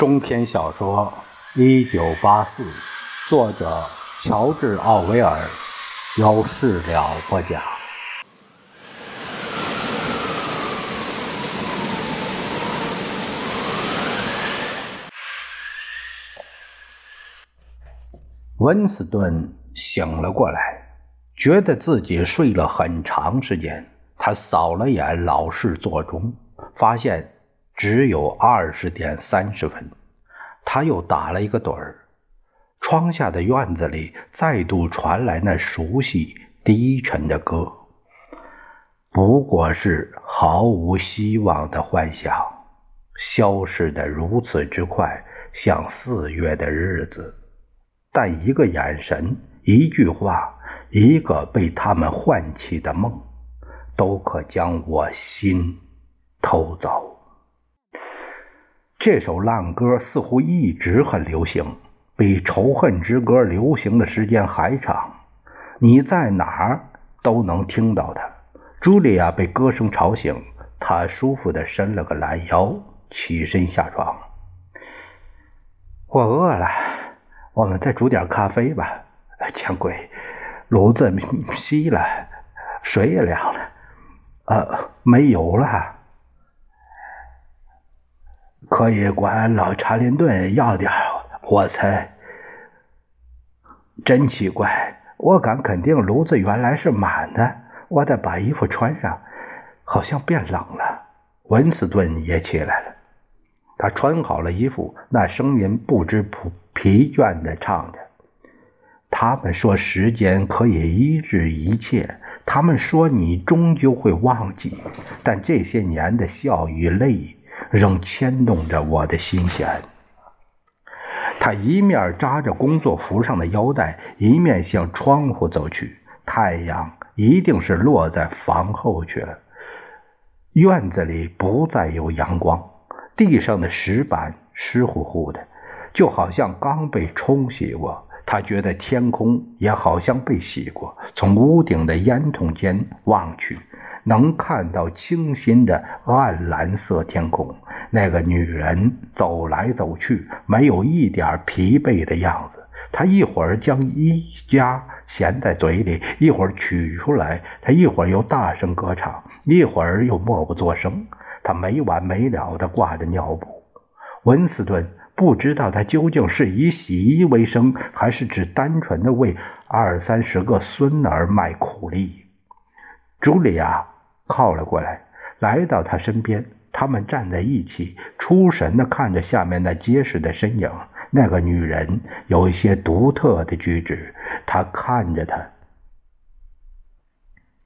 中篇小说《一九八四》，作者乔治·奥威尔，有事了不讲。温斯顿醒了过来，觉得自己睡了很长时间。他扫了眼老式座钟，发现。只有二十点三十分，他又打了一个盹儿。窗下的院子里再度传来那熟悉低沉的歌。不过是毫无希望的幻想，消失的如此之快，像四月的日子。但一个眼神，一句话，一个被他们唤起的梦，都可将我心偷走。这首烂歌似乎一直很流行，比《仇恨之歌》流行的时间还长。你在哪儿都能听到它。茱莉亚被歌声吵醒，她舒服地伸了个懒腰，起身下床。我饿了，我们再煮点咖啡吧。见鬼，炉子熄了，水也凉了，呃，没油了。可以管老查林顿要点我猜。真奇怪，我敢肯定炉子原来是满的。我得把衣服穿上，好像变冷了。文斯顿也起来了，他穿好了衣服，那声音不知疲疲倦地唱着：“他们说时间可以医治一切，他们说你终究会忘记，但这些年的笑与泪。”仍牵动着我的心弦。他一面扎着工作服上的腰带，一面向窗户走去。太阳一定是落在房后去了。院子里不再有阳光，地上的石板湿乎乎的，就好像刚被冲洗过。他觉得天空也好像被洗过。从屋顶的烟囱间望去。能看到清新的暗蓝色天空，那个女人走来走去，没有一点疲惫的样子。她一会儿将衣夹衔在嘴里，一会儿取出来；她一会儿又大声歌唱，一会儿又默不作声。她没完没了地挂着尿布。温斯顿不知道她究竟是以洗衣为生，还是只单纯的为二三十个孙儿卖苦力。茱莉亚靠了过来，来到他身边。他们站在一起，出神地看着下面那结实的身影。那个女人有一些独特的举止。她看着他，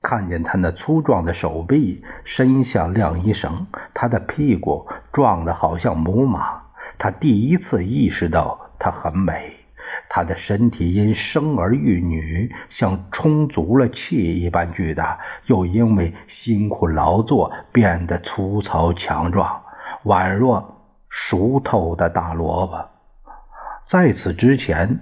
看见他那粗壮的手臂伸向晾衣绳，他的屁股壮得好像母马。他第一次意识到她很美。他的身体因生儿育女，像充足了气一般巨大，又因为辛苦劳作变得粗糙强壮，宛若熟透的大萝卜。在此之前，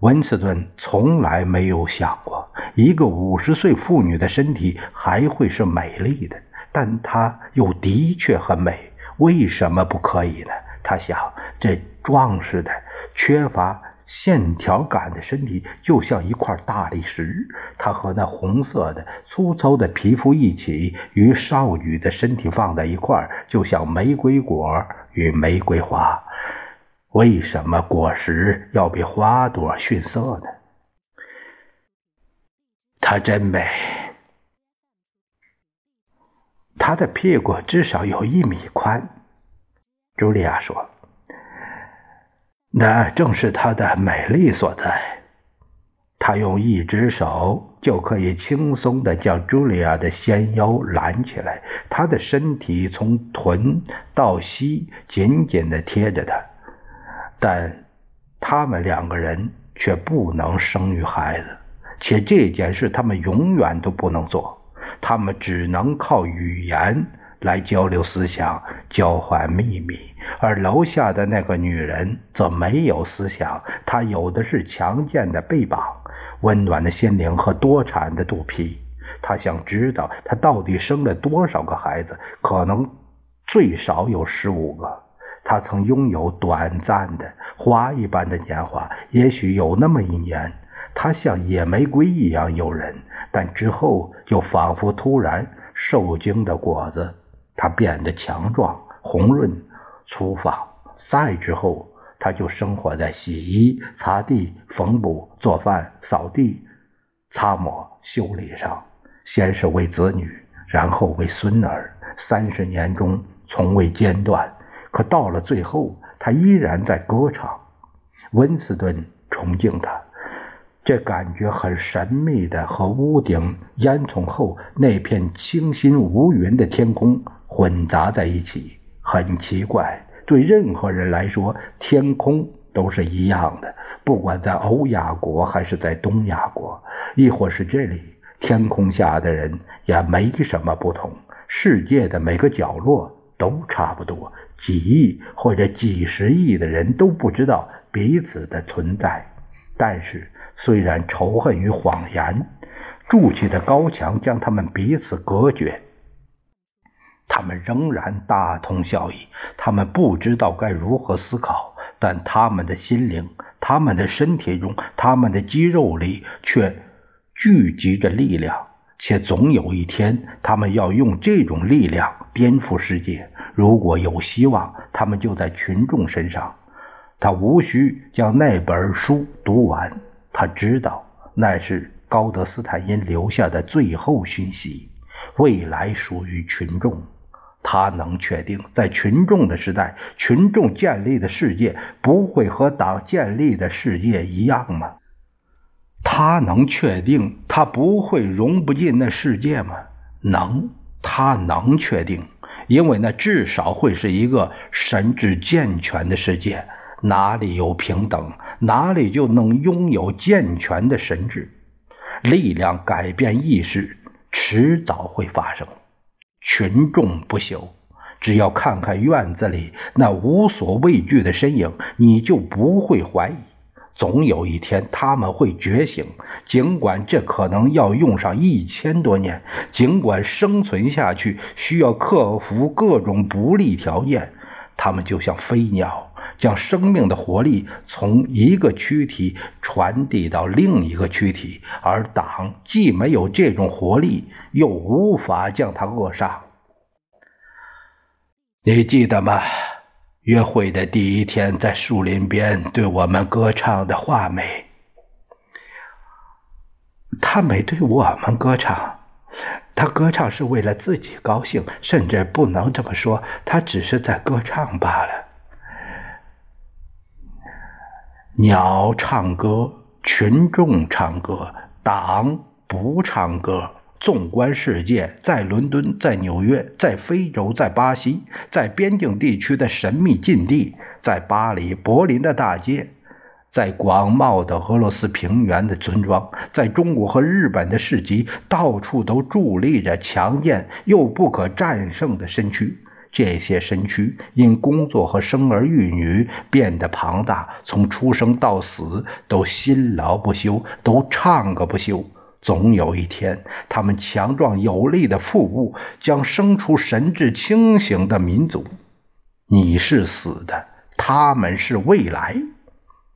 温斯顿从来没有想过，一个五十岁妇女的身体还会是美丽的。但她又的确很美，为什么不可以呢？他想，这壮实的、缺乏……线条感的身体就像一块大理石，它和那红色的粗糙的皮肤一起，与少女的身体放在一块就像玫瑰果与玫瑰花。为什么果实要比花朵逊色呢？她真美。她的屁股至少有一米宽，茱莉亚说。那正是她的美丽所在。他用一只手就可以轻松地将茱莉亚的纤腰揽起来，她的身体从臀到膝紧紧地贴着他。但他们两个人却不能生育孩子，且这件事他们永远都不能做。他们只能靠语言。来交流思想，交换秘密，而楼下的那个女人则没有思想，她有的是强健的臂膀、温暖的心灵和多产的肚皮。她想知道她到底生了多少个孩子，可能最少有十五个。他曾拥有短暂的花一般的年华，也许有那么一年，他像野玫瑰一样诱人，但之后就仿佛突然受惊的果子，他变得强壮、红润、粗放。再之后，他就生活在洗衣、擦地、缝补、做饭、扫地、擦抹、修理上，先是为子女，然后为孙儿，三十年中从未间断。可到了最后，他依然在歌唱。温斯顿崇敬他，这感觉很神秘的和屋顶烟囱后那片清新无云的天空混杂在一起，很奇怪。对任何人来说，天空都是一样的，不管在欧亚国还是在东亚国，亦或是这里，天空下的人也没什么不同。世界的每个角落。都差不多，几亿或者几十亿的人都不知道彼此的存在。但是，虽然仇恨与谎言筑起的高墙将他们彼此隔绝，他们仍然大同小异。他们不知道该如何思考，但他们的心灵、他们的身体中、他们的肌肉里却聚集着力量。且总有一天，他们要用这种力量颠覆世界。如果有希望，他们就在群众身上。他无需将那本书读完，他知道那是高德斯坦因留下的最后讯息。未来属于群众，他能确定，在群众的时代，群众建立的世界不会和党建立的世界一样吗？他能确定他不会融不进那世界吗？能，他能确定，因为那至少会是一个神智健全的世界。哪里有平等，哪里就能拥有健全的神智。力量改变意识，迟早会发生。群众不朽，只要看看院子里那无所畏惧的身影，你就不会怀疑。总有一天他们会觉醒，尽管这可能要用上一千多年，尽管生存下去需要克服各种不利条件。他们就像飞鸟，将生命的活力从一个躯体传递到另一个躯体，而党既没有这种活力，又无法将它扼杀。你记得吗？约会的第一天，在树林边对我们歌唱的画眉，他没对我们歌唱，他歌唱是为了自己高兴，甚至不能这么说，他只是在歌唱罢了。鸟唱歌，群众唱歌，党不唱歌。纵观世界，在伦敦，在纽约，在非洲，在巴西，在边境地区的神秘禁地，在巴黎、柏林的大街，在广袤的俄罗斯平原的村庄，在中国和日本的市集，到处都伫立着强健又不可战胜的身躯。这些身躯因工作和生儿育女变得庞大，从出生到死都辛劳不休，都唱个不休。总有一天，他们强壮有力的腹部将生出神志清醒的民族。你是死的，他们是未来。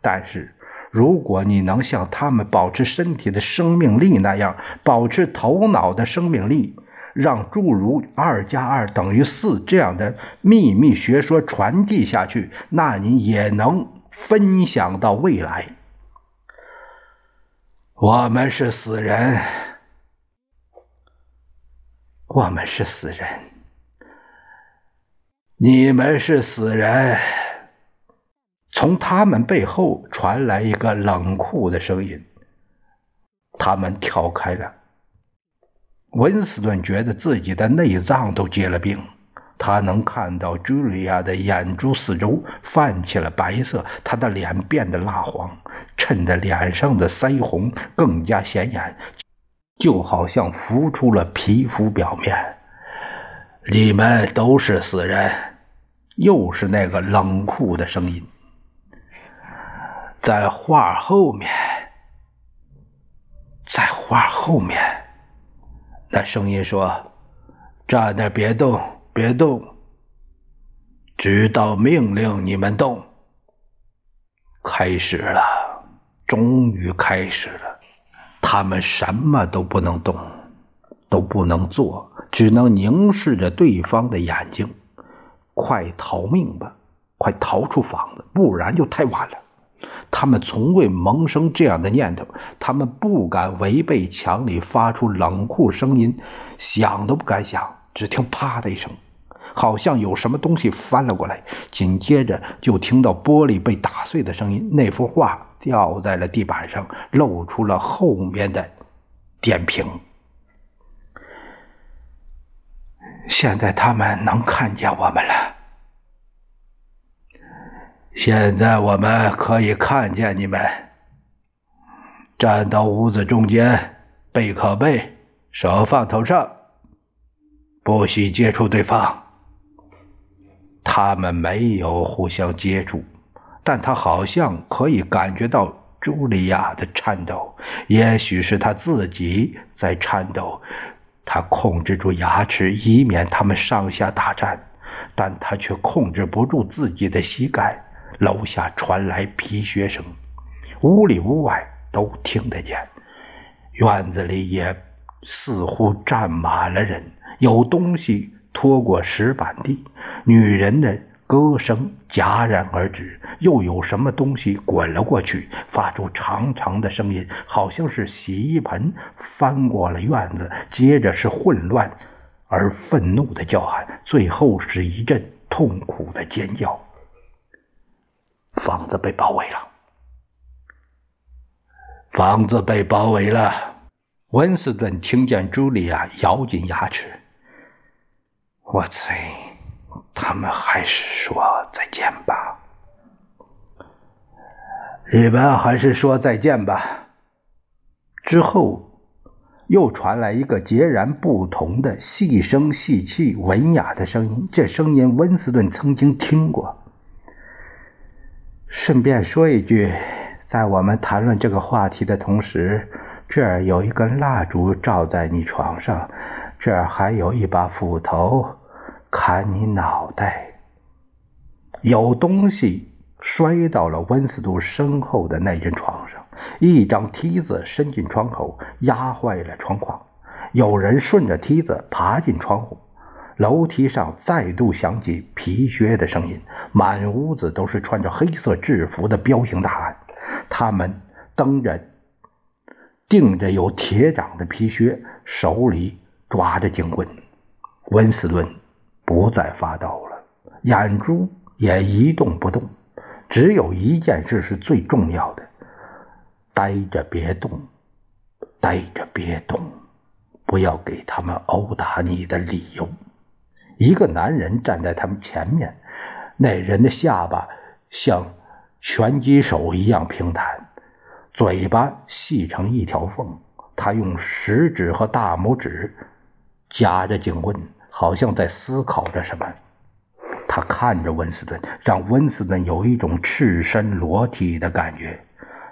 但是，如果你能像他们保持身体的生命力那样保持头脑的生命力，让诸如“二加二等于四”这样的秘密学说传递下去，那你也能分享到未来。我们是死人，我们是死人，你们是死人。从他们背后传来一个冷酷的声音，他们跳开了。温斯顿觉得自己的内脏都结了冰。他能看到茱莉亚的眼珠四周泛起了白色，她的脸变得蜡黄，衬得脸上的腮红更加显眼，就好像浮出了皮肤表面。你们都是死人，又是那个冷酷的声音。在画后面，在画后面，那声音说：“站那别动。”别动！直到命令你们动。开始了，终于开始了。他们什么都不能动，都不能做，只能凝视着对方的眼睛。快逃命吧，快逃出房子，不然就太晚了。他们从未萌生这样的念头，他们不敢违背墙里发出冷酷声音，想都不敢想。只听“啪”的一声，好像有什么东西翻了过来，紧接着就听到玻璃被打碎的声音。那幅画掉在了地板上，露出了后面的点屏。现在他们能看见我们了。现在我们可以看见你们，站到屋子中间，背靠背，手放头上，不许接触对方。他们没有互相接触，但他好像可以感觉到茱莉亚的颤抖，也许是他自己在颤抖。他控制住牙齿，以免他们上下打颤，但他却控制不住自己的膝盖。楼下传来皮靴声，屋里屋外都听得见。院子里也似乎站满了人，有东西拖过石板地，女人的歌声戛然而止，又有什么东西滚了过去，发出长长的声音，好像是洗衣盆翻过了院子。接着是混乱而愤怒的叫喊，最后是一阵痛苦的尖叫。房子被包围了，房子被包围了。温斯顿听见茱莉亚咬紧牙齿。我猜，他们还是说再见吧。你们还是说再见吧。之后，又传来一个截然不同的细声细气、文雅的声音。这声音，温斯顿曾经听过。顺便说一句，在我们谈论这个话题的同时，这儿有一根蜡烛照在你床上，这儿还有一把斧头砍你脑袋。有东西摔到了温斯图身后的那间床上，一张梯子伸进窗口，压坏了窗框。有人顺着梯子爬进窗户。楼梯上再度响起皮靴的声音，满屋子都是穿着黑色制服的彪形大汉，他们蹬着、钉着有铁掌的皮靴，手里抓着警棍。温斯顿不再发抖了，眼珠也一动不动，只有一件事是最重要的：待着别动，待着别动，不要给他们殴打你的理由。一个男人站在他们前面，那人的下巴像拳击手一样平坦，嘴巴细成一条缝。他用食指和大拇指夹着警棍，好像在思考着什么。他看着温斯顿，让温斯顿有一种赤身裸体的感觉。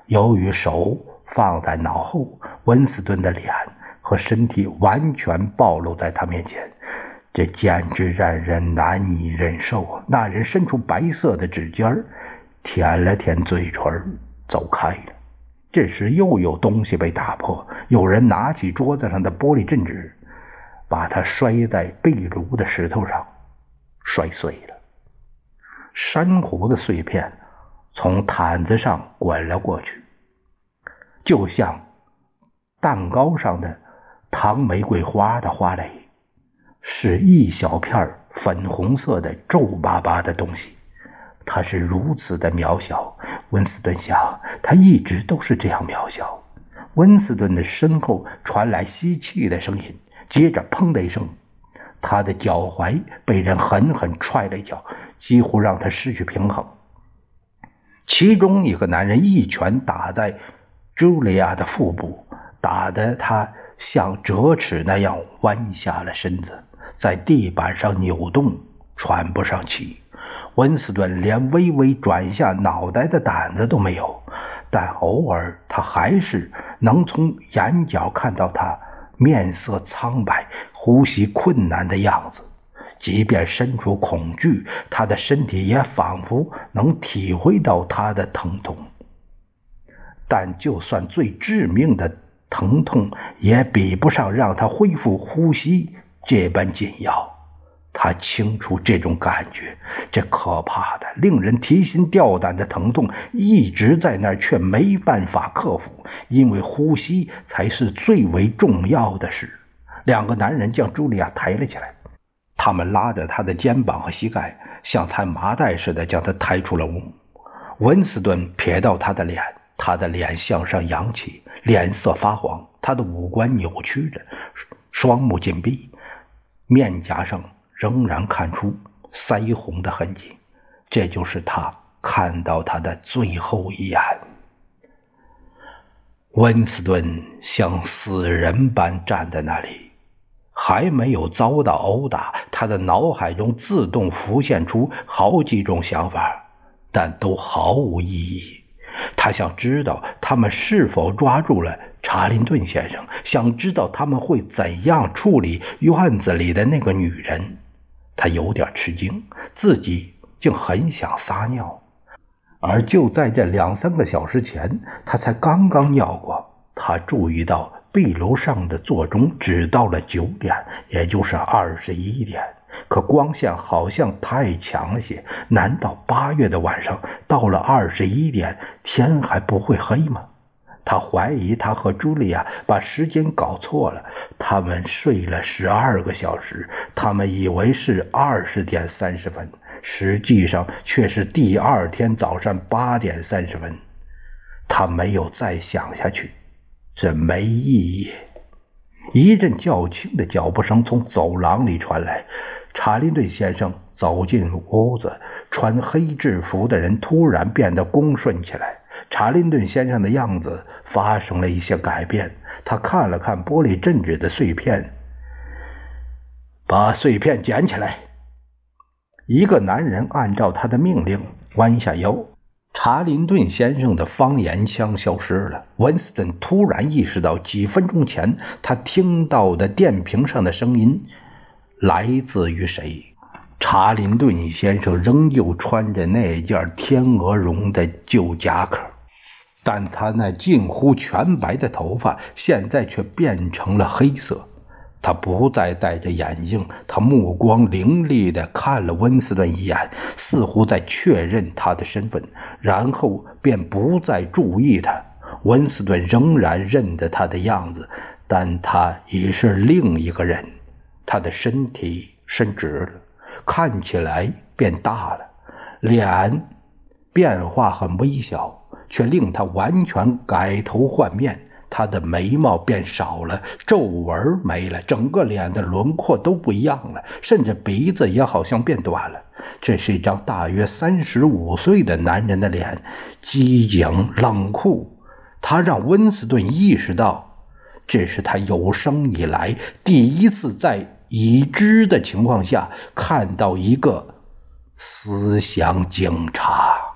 由于手放在脑后，温斯顿的脸和身体完全暴露在他面前。这简直让人难以忍受啊。那人伸出白色的指尖舔了舔嘴唇，走开了。这时又有东西被打破，有人拿起桌子上的玻璃镇纸，把它摔在壁炉的石头上，摔碎了。珊瑚的碎片从毯子上滚了过去，就像蛋糕上的糖玫瑰花的花蕾。是一小片粉红色的皱巴巴的东西，它是如此的渺小。温斯顿想，它一直都是这样渺小。温斯顿的身后传来吸气的声音，接着砰的一声，他的脚踝被人狠狠踹了一脚，几乎让他失去平衡。其中一个男人一拳打在茱莉亚的腹部，打得她像折尺那样弯下了身子。在地板上扭动，喘不上气。温斯顿连微微转下脑袋的胆子都没有，但偶尔他还是能从眼角看到他面色苍白、呼吸困难的样子。即便身处恐惧，他的身体也仿佛能体会到他的疼痛。但就算最致命的疼痛，也比不上让他恢复呼吸这般紧要。他清楚这种感觉，这可怕的、令人提心吊胆的疼痛一直在那儿，却没办法克服，因为呼吸才是最为重要的事。两个男人将茱莉亚抬了起来，他们拉着她的肩膀和膝盖，像抬麻袋似的将她抬出了屋。温斯顿瞥到她的脸，她的脸向上扬起，脸色发黄，她的五官扭曲着，双目紧闭，面颊上。仍然看出腮红的痕迹，这就是他看到他的最后一眼。温斯顿像死人般站在那里，还没有遭到殴打，他的脑海中自动浮现出好几种想法，但都毫无意义。他想知道他们是否抓住了查林顿先生，想知道他们会怎样处理院子里的那个女人。他有点吃惊，自己竟很想撒尿，而就在这两三个小时前，他才刚刚尿过。他注意到壁炉上的座钟只到了九点，也就是二十一点，可光线好像太强了些。难道八月的晚上到了二十一点，天还不会黑吗？他怀疑他和茱莉亚把时间搞错了。他们睡了十二个小时，他们以为是二十点三十分，实际上却是第二天早上八点三十分。他没有再想下去，这没意义。一阵较轻的脚步声从走廊里传来，查林顿先生走进屋子。穿黑制服的人突然变得恭顺起来。查林顿先生的样子发生了一些改变。他看了看玻璃镇纸的碎片，把碎片捡起来。一个男人按照他的命令弯下腰。查林顿先生的方言腔消失了。温斯顿突然意识到，几分钟前他听到的电瓶上的声音来自于谁。查林顿先生仍旧穿着那件天鹅绒的旧夹克。但他那近乎全白的头发现在却变成了黑色。他不再戴着眼镜，他目光凌厉地看了温斯顿一眼，似乎在确认他的身份，然后便不再注意他。温斯顿仍然认得他的样子，但他已是另一个人。他的身体伸直了，看起来变大了，脸变化很微小。却令他完全改头换面，他的眉毛变少了，皱纹没了，整个脸的轮廓都不一样了，甚至鼻子也好像变短了。这是一张大约三十五岁的男人的脸，机警冷酷。他让温斯顿意识到，这是他有生以来第一次在已知的情况下看到一个思想警察。